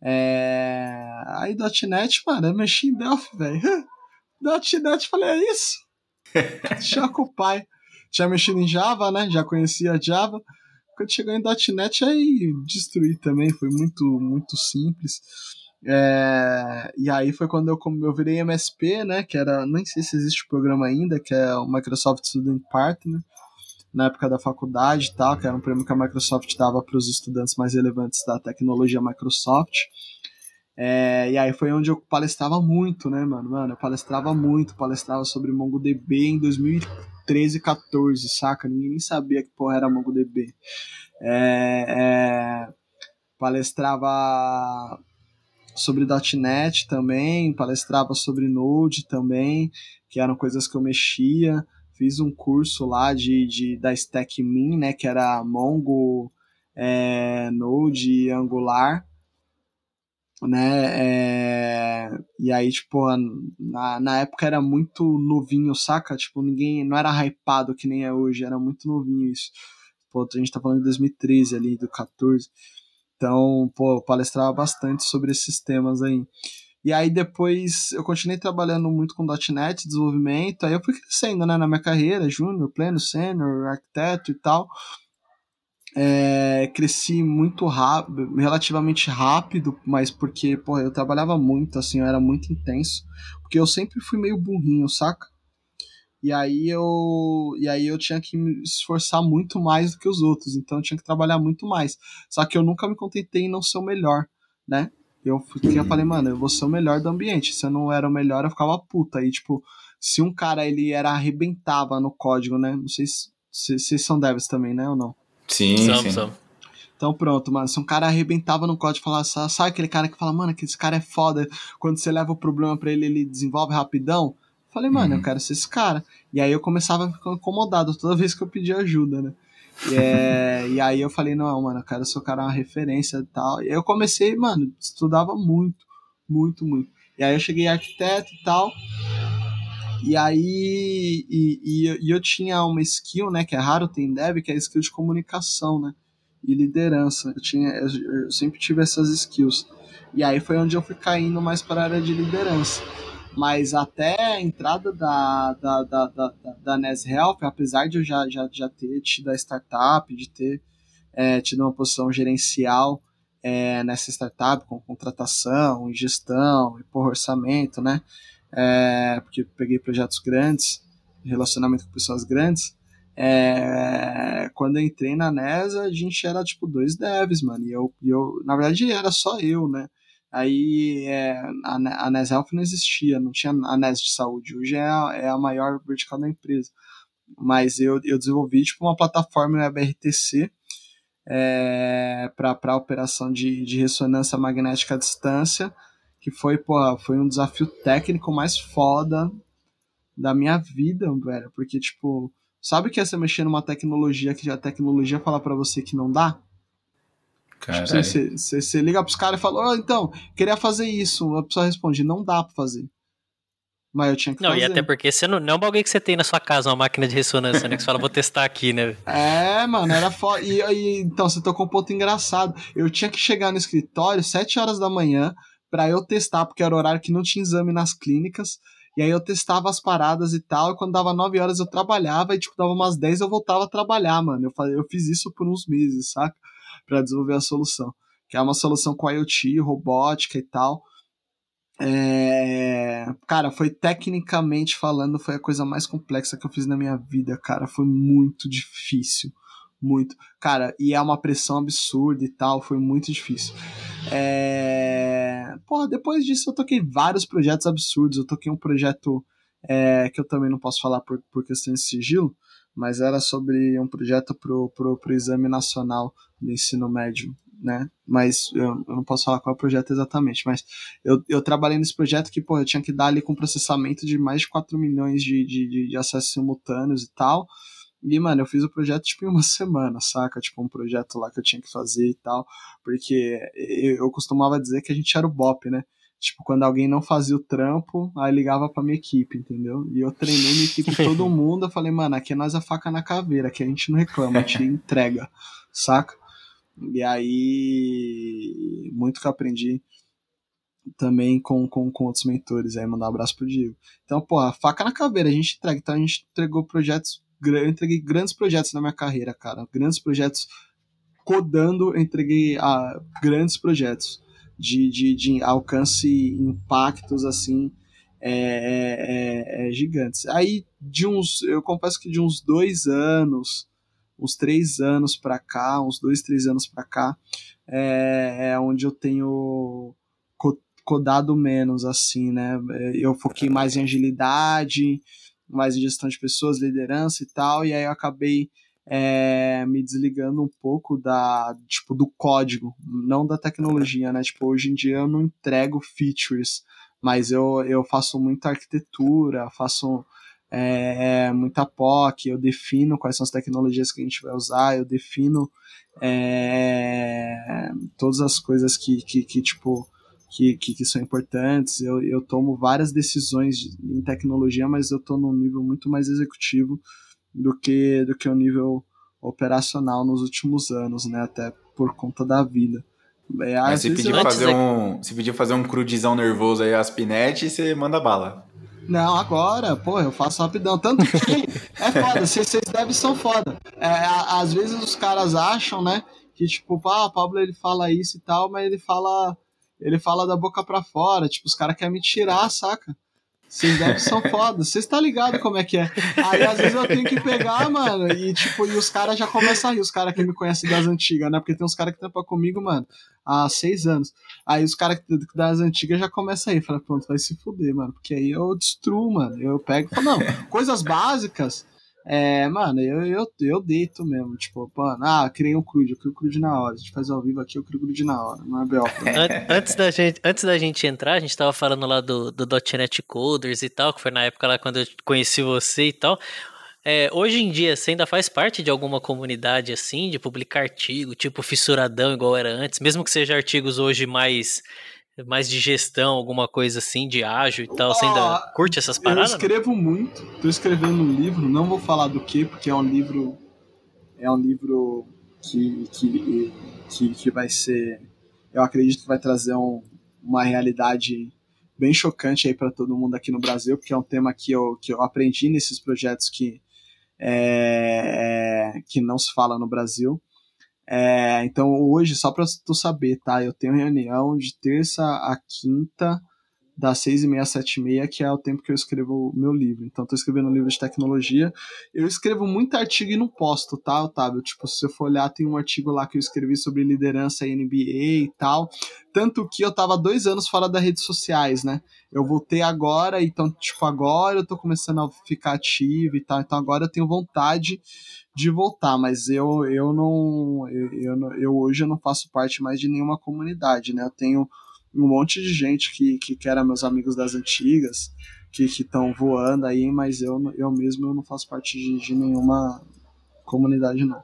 É... Aí .NET, mano, eu mexi em Delphi, velho. .NET, falei, é isso? Deixa com o pai tinha mexido em Java, né? Já conhecia Java. Quando chegou em .NET, aí destruí também, foi muito, muito simples. É, e aí foi quando eu, eu virei MSP, né? Que era, nem sei se existe o programa ainda, que é o Microsoft Student Partner, na época da faculdade e que era um prêmio que a Microsoft dava para os estudantes mais relevantes da tecnologia Microsoft. É, e aí foi onde eu palestrava muito, né, mano? Mano, eu palestrava muito, palestrava sobre MongoDB em 2013, 14, saca? Ninguém nem sabia que porra era MongoDB. É, é, palestrava sobre .NET também, palestrava sobre Node também, que eram coisas que eu mexia. Fiz um curso lá de, de da Stack Min, né, que era Mongo, é, Node Angular né? É... E aí, tipo, na, na época era muito novinho, saca? Tipo, ninguém. Não era hypado que nem é hoje, era muito novinho isso. Pô, a gente tá falando de 2013 ali, do 14. Então, pô, eu palestrava bastante sobre esses temas aí. E aí depois eu continuei trabalhando muito com .NET, desenvolvimento, aí eu fui crescendo, né, na minha carreira, júnior, pleno, sênior, arquiteto e tal é, cresci muito rápido, relativamente rápido, mas porque, porra, eu trabalhava muito, assim, eu era muito intenso, porque eu sempre fui meio burrinho, saca? E aí eu, e aí eu tinha que me esforçar muito mais do que os outros, então eu tinha que trabalhar muito mais. Só que eu nunca me contentei em não ser o melhor, né? Eu, eu falei, mano, eu vou ser o melhor do ambiente. Se eu não era o melhor, eu ficava puta. E, tipo, se um cara, ele era arrebentava no código, né? Não sei se vocês são devs também, né, ou não? Sim, sim. São. Então pronto, mano. Se um cara arrebentava no código e falava, sabe aquele cara que fala, mano, que esse cara é foda. Quando você leva o problema para ele, ele desenvolve rapidão. Falei, mano, uhum. eu quero ser esse cara. E aí eu começava a ficar incomodado toda vez que eu pedia ajuda, né? E, é, e aí eu falei, não, mano, eu quero cara uma referência e tal. E eu comecei, mano, estudava muito, muito, muito. E aí eu cheguei arquiteto e tal. E aí, e, e, e, eu tinha uma skill, né, que é raro ter em dev, que é a skill de comunicação, né, e liderança. Eu, tinha, eu sempre tive essas skills. E aí foi onde eu fui caindo mais para a área de liderança. Mas até a entrada da, da, da, da, da NES Health, apesar de eu já, já, já ter tido a startup, de ter é, tido uma posição gerencial é, nessa startup, com contratação, gestão, e por orçamento, né? é, porque peguei projetos grandes, relacionamento com pessoas grandes. É, quando eu entrei na NESA, a gente era tipo dois devs, mano. E eu, eu na verdade, era só eu, né? Aí é, a, a NES Health não existia, não tinha a NES de saúde. Hoje é a, é a maior vertical da empresa. Mas eu, eu desenvolvi tipo uma plataforma WebRTC é, para operação de, de ressonância magnética à distância que foi, pô, foi um desafio técnico mais foda da minha vida, velho. Porque, tipo, sabe que é você mexer numa tecnologia que a tecnologia fala para você que não dá? Tipo, você, você, você, liga pros caras e fala, oh, então, queria fazer isso. A pessoa responde, não dá pra fazer. Mas eu tinha que não, fazer. Não, e até porque você não, não é um bagulho que você tem na sua casa, uma máquina de ressonância, né? Que você fala, vou testar aqui, né? É, mano, era foda. E, e, então, você tocou um ponto engraçado. Eu tinha que chegar no escritório 7 horas da manhã para eu testar, porque era horário que não tinha exame nas clínicas. E aí eu testava as paradas e tal, e quando dava 9 horas eu trabalhava, e tipo, dava umas 10 eu voltava a trabalhar, mano. Eu, eu fiz isso por uns meses, saca? Pra desenvolver a solução. Que é uma solução com IoT, robótica e tal. É... Cara, foi tecnicamente falando, foi a coisa mais complexa que eu fiz na minha vida, cara. Foi muito difícil. Muito. Cara, e é uma pressão absurda e tal, foi muito difícil. É... Porra, depois disso eu toquei vários projetos absurdos. Eu toquei um projeto é, que eu também não posso falar por, por questão de sigilo, mas era sobre um projeto pro, pro, pro Exame Nacional do Ensino Médio né? Mas eu, eu, não posso falar qual é o projeto exatamente, mas eu, eu trabalhei nesse projeto que, pô, eu tinha que dar ali com processamento de mais de 4 milhões de, de, de acessos simultâneos e tal. E, mano, eu fiz o projeto, tipo, em uma semana, saca? Tipo, um projeto lá que eu tinha que fazer e tal. Porque eu, eu costumava dizer que a gente era o BOP, né? Tipo, quando alguém não fazia o trampo, aí ligava pra minha equipe, entendeu? E eu treinei minha equipe, todo mundo. Eu falei, mano, aqui é nós a faca na caveira, aqui a gente não reclama, a gente entrega, saca? E aí, muito que eu aprendi também com, com, com outros mentores. Aí, mandar um abraço pro Diego. Então, porra, faca na caveira, a gente entrega. Então, a gente entregou projetos, eu entreguei grandes projetos na minha carreira, cara. Grandes projetos codando, entreguei a grandes projetos de, de, de alcance impactos, assim, é, é, é, gigantes. Aí, de uns, eu confesso que de uns dois anos uns três anos para cá, uns dois, três anos para cá, é, é, onde eu tenho codado menos, assim, né? Eu foquei mais em agilidade, mais em gestão de pessoas, liderança e tal, e aí eu acabei é, me desligando um pouco da, tipo, do código, não da tecnologia, né? Tipo, hoje em dia eu não entrego features, mas eu, eu faço muita arquitetura, faço é, é, muita POC, eu defino quais são as tecnologias que a gente vai usar, eu defino é, todas as coisas que, que, que tipo, que, que, que, são importantes. Eu, eu tomo várias decisões em tecnologia, mas eu estou num nível muito mais executivo do que do que o nível operacional nos últimos anos, né? Até por conta da vida. É, mas se pedir, fazer um, se pedir fazer um crudizão nervoso aí, aspinete, você manda bala. Não, agora, pô, eu faço rapidão. Tanto que é foda, vocês devem são foda. É, às vezes os caras acham, né, que tipo, ah, o Pablo ele fala isso e tal, mas ele fala ele fala da boca pra fora, tipo, os caras querem me tirar, saca? Vocês devem são foda, estão tá ligados como é que é. Aí às vezes eu tenho que pegar, mano, e tipo, e os caras já começam a rir, os caras que me conhecem das antigas, né? Porque tem uns caras que trampam comigo, mano, há seis anos. Aí os caras das antigas já começam a rir, fala, pronto, vai se fuder, mano. Porque aí eu destruo, mano. Eu pego e falo, não, coisas básicas é, mano, eu, eu, eu deito mesmo. Tipo, mano, ah, criei um crude, eu crio crude na hora. A gente faz ao vivo aqui, eu crio crude na hora, não é BO. antes, da gente, antes da gente entrar, a gente tava falando lá do, do .NET Coders e tal, que foi na época lá quando eu conheci você e tal. É, hoje em dia, você ainda faz parte de alguma comunidade assim, de publicar artigo, tipo fissuradão, igual era antes, mesmo que seja artigos hoje mais mais de gestão, alguma coisa assim, de ágil e tal. Você ainda curte essas paradas? Eu escrevo não? muito. Tô escrevendo um livro, não vou falar do que, porque é um livro. É um livro que, que, que, que vai ser. Eu acredito que vai trazer um, uma realidade bem chocante aí para todo mundo aqui no Brasil, porque é um tema que eu, que eu aprendi nesses projetos que, é que não se fala no Brasil. É, então hoje, só para tu saber, tá? Eu tenho reunião de terça a quinta, das seis e meia às sete e meia, que é o tempo que eu escrevo o meu livro. Então, estou escrevendo um livro de tecnologia. Eu escrevo muito artigo e não posto, tá, Otávio? Tipo, se você for olhar, tem um artigo lá que eu escrevi sobre liderança e NBA e tal. Tanto que eu tava dois anos fora das redes sociais, né? Eu voltei agora, então, tipo, agora eu tô começando a ficar ativo e tal. Então, agora eu tenho vontade de voltar, mas eu, eu não eu, eu, eu, hoje eu não faço parte mais de nenhuma comunidade, né? Eu tenho um monte de gente que, que, que era meus amigos das antigas, que estão voando aí, mas eu, eu mesmo eu não faço parte de, de nenhuma comunidade, não.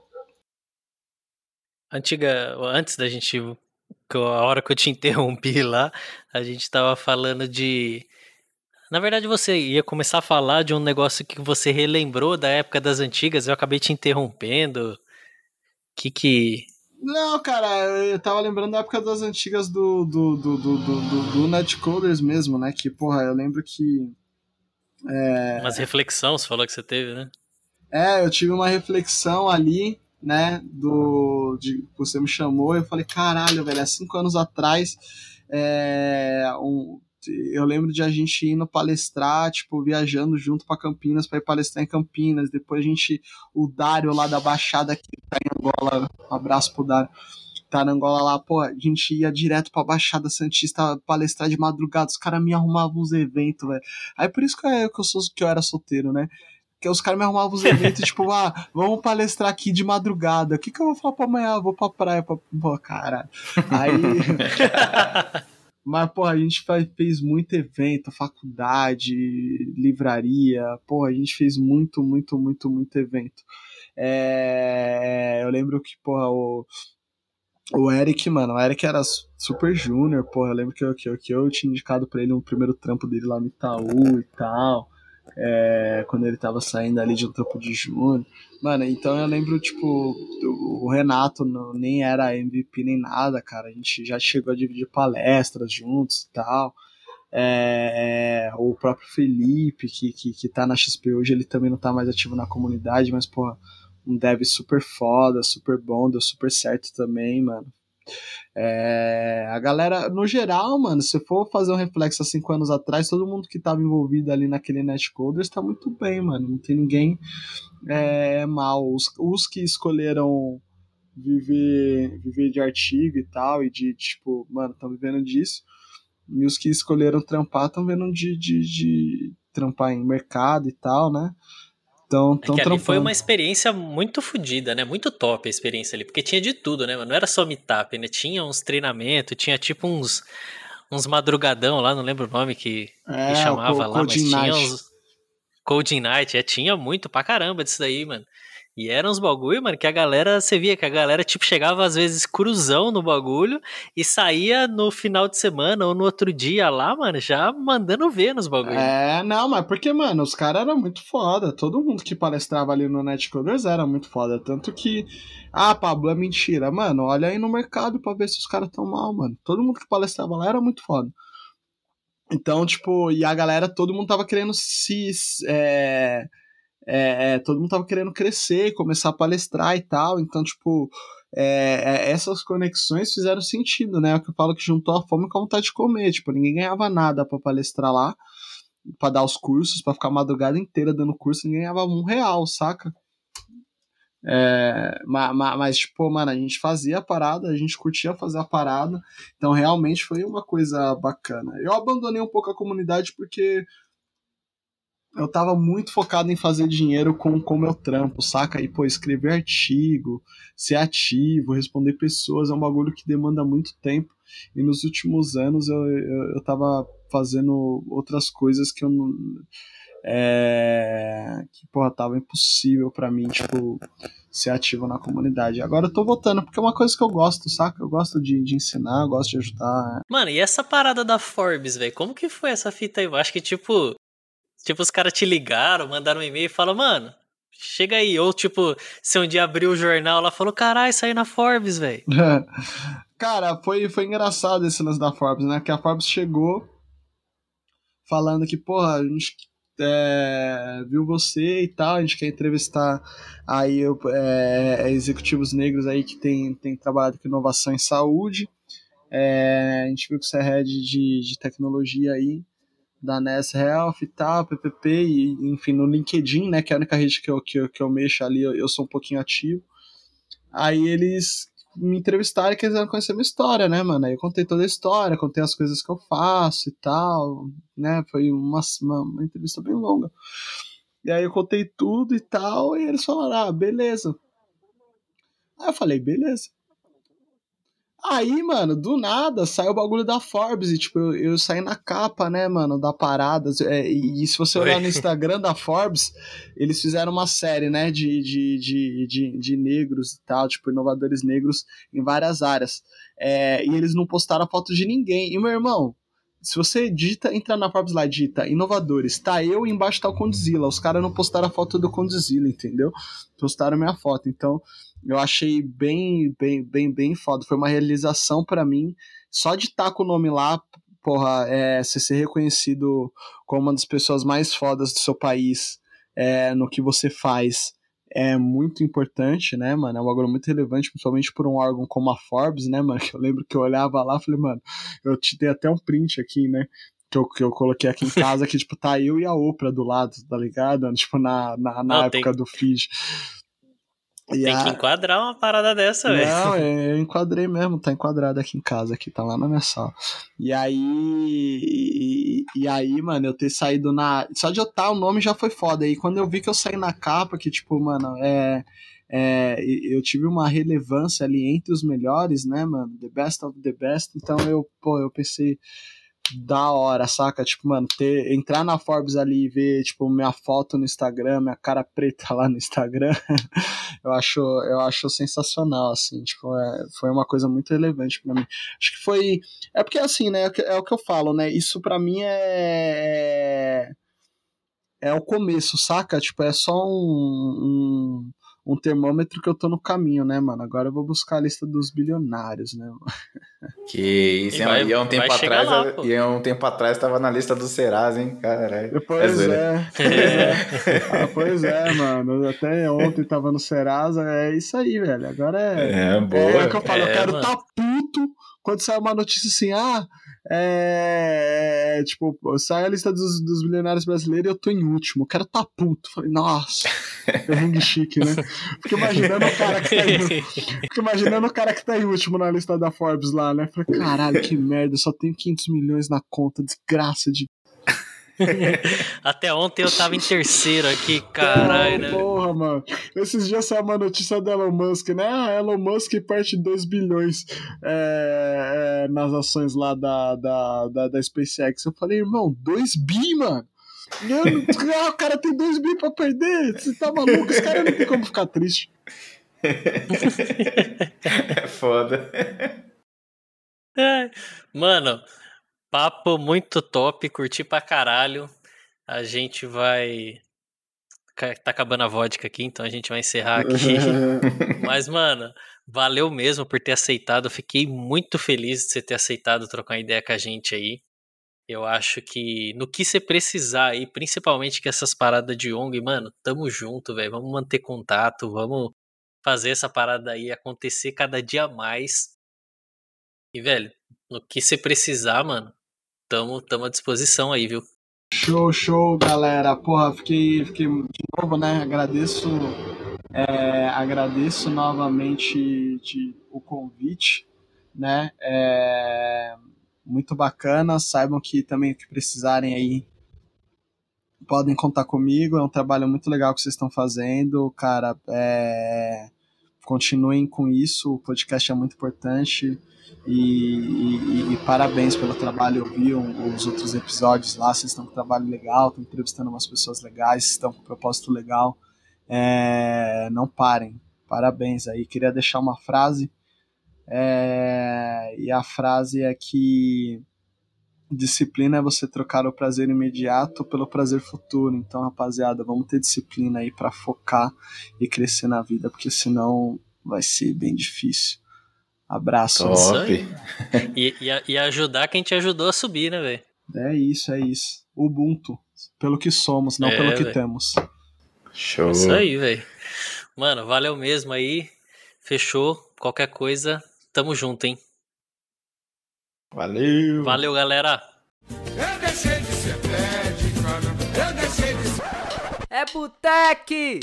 Antiga, antes da gente, a hora que eu te interrompi lá, a gente estava falando de Na verdade, você ia começar a falar de um negócio que você relembrou da época das antigas, eu acabei te interrompendo. Que que. Não, cara, eu tava lembrando da época das antigas do, do, do, do, do, do, do Netcoders mesmo, né? Que, porra, eu lembro que. É... Umas reflexão, você falou que você teve, né? É, eu tive uma reflexão ali, né? Do. De, você me chamou, eu falei, caralho, velho, há cinco anos atrás. É, um, eu lembro de a gente indo palestrar, tipo, viajando junto para Campinas para ir palestrar em Campinas. Depois a gente, o Dário lá da Baixada aqui tá em Angola, um abraço pro Dário. Tá na Angola lá, pô, a gente ia direto pra Baixada Santista palestrar de madrugada, os caras me arrumavam uns eventos, velho. Aí por isso que eu, que eu, sou, que eu era solteiro, né? que os caras me arrumavam os eventos, tipo, ah, vamos palestrar aqui de madrugada. O que, que eu vou falar pra amanhã? Eu vou pra praia, pra... pô, cara. Aí. Mas, porra, a gente fez muito evento, faculdade, livraria, porra, a gente fez muito, muito, muito, muito evento. É, eu lembro que, porra, o, o Eric, mano, o Eric era super júnior, porra, eu lembro que eu, que, eu, que eu tinha indicado pra ele um primeiro trampo dele lá no Itaú e tal é, quando ele tava saindo ali de um trampo de júnior. Mano, então eu lembro, tipo, o Renato não, nem era MVP nem nada, cara. A gente já chegou a dividir palestras juntos e tal. É, é, o próprio Felipe, que, que, que tá na XP hoje, ele também não tá mais ativo na comunidade, mas, porra, um dev super foda, super bom, deu super certo também, mano. É, a galera, no geral, mano, se for fazer um reflexo há cinco anos atrás, todo mundo que estava envolvido ali naquele netcoders está muito bem, mano. Não tem ninguém é, mal. Os, os que escolheram viver, viver de artigo e tal, e de tipo, mano, estão vivendo disso. E os que escolheram trampar estão vendo de, de, de trampar em mercado e tal, né? Então, tão é foi uma experiência muito fodida, né? Muito top a experiência ali, porque tinha de tudo, né? Não era só meetup, né? Tinha uns treinamentos, tinha tipo uns uns madrugadão lá, não lembro o nome que, é, que chamava lá, mas tinha uns Coding Night, é, tinha muito pra caramba disso daí, mano. E eram uns bagulho, mano, que a galera, você via que a galera, tipo, chegava às vezes cruzão no bagulho e saía no final de semana ou no outro dia lá, mano, já mandando ver nos bagulhos. É, não, mas porque, mano, os caras eram muito foda. Todo mundo que palestrava ali no Netcoders era muito foda. Tanto que, ah, Pablo, é mentira. Mano, olha aí no mercado pra ver se os caras tão mal, mano. Todo mundo que palestrava lá era muito foda. Então, tipo, e a galera, todo mundo tava querendo se. É é, é, todo mundo tava querendo crescer, começar a palestrar e tal, então, tipo, é, é, essas conexões fizeram sentido, né? É o que eu falo que juntou a fome com a vontade de comer, tipo, ninguém ganhava nada para palestrar lá, para dar os cursos, para ficar a madrugada inteira dando curso, ninguém ganhava um real, saca? É, mas, mas, tipo, mano, a gente fazia a parada, a gente curtia fazer a parada, então realmente foi uma coisa bacana. Eu abandonei um pouco a comunidade porque eu tava muito focado em fazer dinheiro com o meu trampo, saca? E, pô, escrever artigo, ser ativo, responder pessoas é um bagulho que demanda muito tempo. E nos últimos anos eu, eu, eu tava fazendo outras coisas que eu não. É, que, porra, tava impossível para mim, tipo, ser ativo na comunidade. Agora eu tô voltando, porque é uma coisa que eu gosto, saca? Eu gosto de, de ensinar, eu gosto de ajudar. Mano, e essa parada da Forbes, velho? Como que foi essa fita aí? Eu acho que, tipo, Tipo, os caras te ligaram, mandaram um e-mail e falaram, mano, chega aí. Ou, tipo, se um dia abriu o jornal, ela falou, caralho, saiu na Forbes, velho. Cara, foi, foi engraçado esse lance da Forbes, né? Que a Forbes chegou falando que, porra, a gente é, viu você e tal, a gente quer entrevistar aí é, executivos negros aí que tem, tem trabalhado com inovação em saúde. É, a gente viu que você é head de, de tecnologia aí da NES Health e tal, PPP, e enfim, no LinkedIn, né, que é a única rede que eu, que eu, que eu mexo ali, eu, eu sou um pouquinho ativo. Aí eles me entrevistaram e quiseram conhecer minha história, né, mano? Aí eu contei toda a história, contei as coisas que eu faço e tal, né? Foi uma, uma, uma entrevista bem longa. E aí eu contei tudo e tal, e eles falaram, ah, beleza. Aí eu falei, beleza. Aí, mano, do nada saiu o bagulho da Forbes. E, tipo, eu, eu saí na capa, né, mano, da parada. É, e, e, se você olhar no Instagram da Forbes, eles fizeram uma série, né, de, de, de, de, de negros e tal, tipo, inovadores negros em várias áreas. É, e eles não postaram foto de ninguém. E, meu irmão, se você digita, entra na Forbes lá, digita inovadores, tá eu e embaixo tá o Condzilla. Os caras não postaram a foto do Condzilla, entendeu? Postaram minha foto. Então, eu achei bem, bem, bem, bem foda. Foi uma realização para mim. Só de estar tá com o nome lá, porra, é, você ser reconhecido como uma das pessoas mais fodas do seu país é, no que você faz é muito importante, né, mano? É um bagulho muito relevante, principalmente por um órgão como a Forbes, né, mano? Que eu lembro que eu olhava lá e falei, mano, eu te dei até um print aqui, né? Que eu, que eu coloquei aqui em casa, que, tipo, tá eu e a Oprah do lado, tá ligado? Tipo, na, na, na Não, época tem... do feed. E Tem a... que enquadrar uma parada dessa, velho. Não, eu enquadrei mesmo, tá enquadrado aqui em casa, aqui, tá lá na minha sala. E aí. E, e aí, mano, eu ter saído na. Só de eu estar, tá, o nome já foi foda. E quando eu vi que eu saí na capa, que, tipo, mano, é. É, eu tive uma relevância ali entre os melhores, né, mano? The best of the best. Então eu, pô, eu pensei, da hora, saca? Tipo, mano, ter, entrar na Forbes ali e ver, tipo, minha foto no Instagram, minha cara preta lá no Instagram, eu acho, eu acho sensacional, assim, tipo, é, foi uma coisa muito relevante para mim. Acho que foi, é porque assim, né, é o que eu falo, né, isso para mim é, é, é o começo, saca? Tipo, é só um, um um termômetro que eu tô no caminho, né, mano? Agora eu vou buscar a lista dos bilionários, né? Que isso, e, vai, e há um tempo atrás, lá, e há um tempo atrás tava na lista do Serasa, hein, caralho. Pois é, pois é. ah, pois é, mano. Até ontem tava no Serasa, é isso aí, velho. Agora é. É, boa. É o que eu falo, é, eu quero estar tá puto quando sai uma notícia assim, ah, é, é, tipo, sai a lista dos, dos bilionários brasileiros e eu tô em último. O cara tá puto. Falei, nossa, perrengue chique, né? Fico imaginando o cara que tá em, Fico imaginando o cara que tá em último na lista da Forbes lá, né? Falei, caralho, que merda, só tenho 500 milhões na conta, desgraça de Até ontem eu tava em terceiro aqui, caralho. Né? Porra, mano. Esses dias saiu uma notícia do Elon Musk, né? Ah, Elon Musk perde 2 bilhões é, é, nas ações lá da, da, da, da SpaceX. Eu falei, irmão, 2 bi, mano? ah, o cara tem 2 bi pra perder. Você tá maluco? Esse cara não tem como ficar triste. é foda. Mano, Papo muito top, curti pra caralho. A gente vai. Tá acabando a vodka aqui, então a gente vai encerrar aqui. Mas, mano, valeu mesmo por ter aceitado. Eu fiquei muito feliz de você ter aceitado trocar ideia com a gente aí. Eu acho que no que você precisar aí, principalmente com essas paradas de ONG, mano, tamo junto, velho. Vamos manter contato, vamos fazer essa parada aí acontecer cada dia mais. E, velho, no que você precisar, mano, tamo, tamo à disposição aí, viu? Show, show, galera. Porra, fiquei, fiquei de novo, né? Agradeço, é, agradeço novamente de, o convite, né? É, muito bacana. Saibam que também que precisarem aí podem contar comigo. É um trabalho muito legal que vocês estão fazendo, cara. É, continuem com isso. O podcast é muito importante. E, e, e, parabéns pelo trabalho. Eu vi os outros episódios lá. Vocês estão com um trabalho legal, estão entrevistando umas pessoas legais, estão com um propósito legal. É, não parem. Parabéns aí. Queria deixar uma frase. É, e a frase é que disciplina é você trocar o prazer imediato pelo prazer futuro. Então, rapaziada, vamos ter disciplina aí para focar e crescer na vida, porque senão vai ser bem difícil. Abraço. Top. E, e, e, ajudar quem te ajudou a subir, né, velho? É isso, é isso. Ubuntu. Pelo que somos, não é, pelo que véio. temos. Show. É isso aí, velho. Mano, valeu mesmo aí. Fechou. Qualquer coisa, tamo junto, hein? Valeu. Valeu, galera. Eu deixei de ser pé de Eu deixei de ser... É Botec!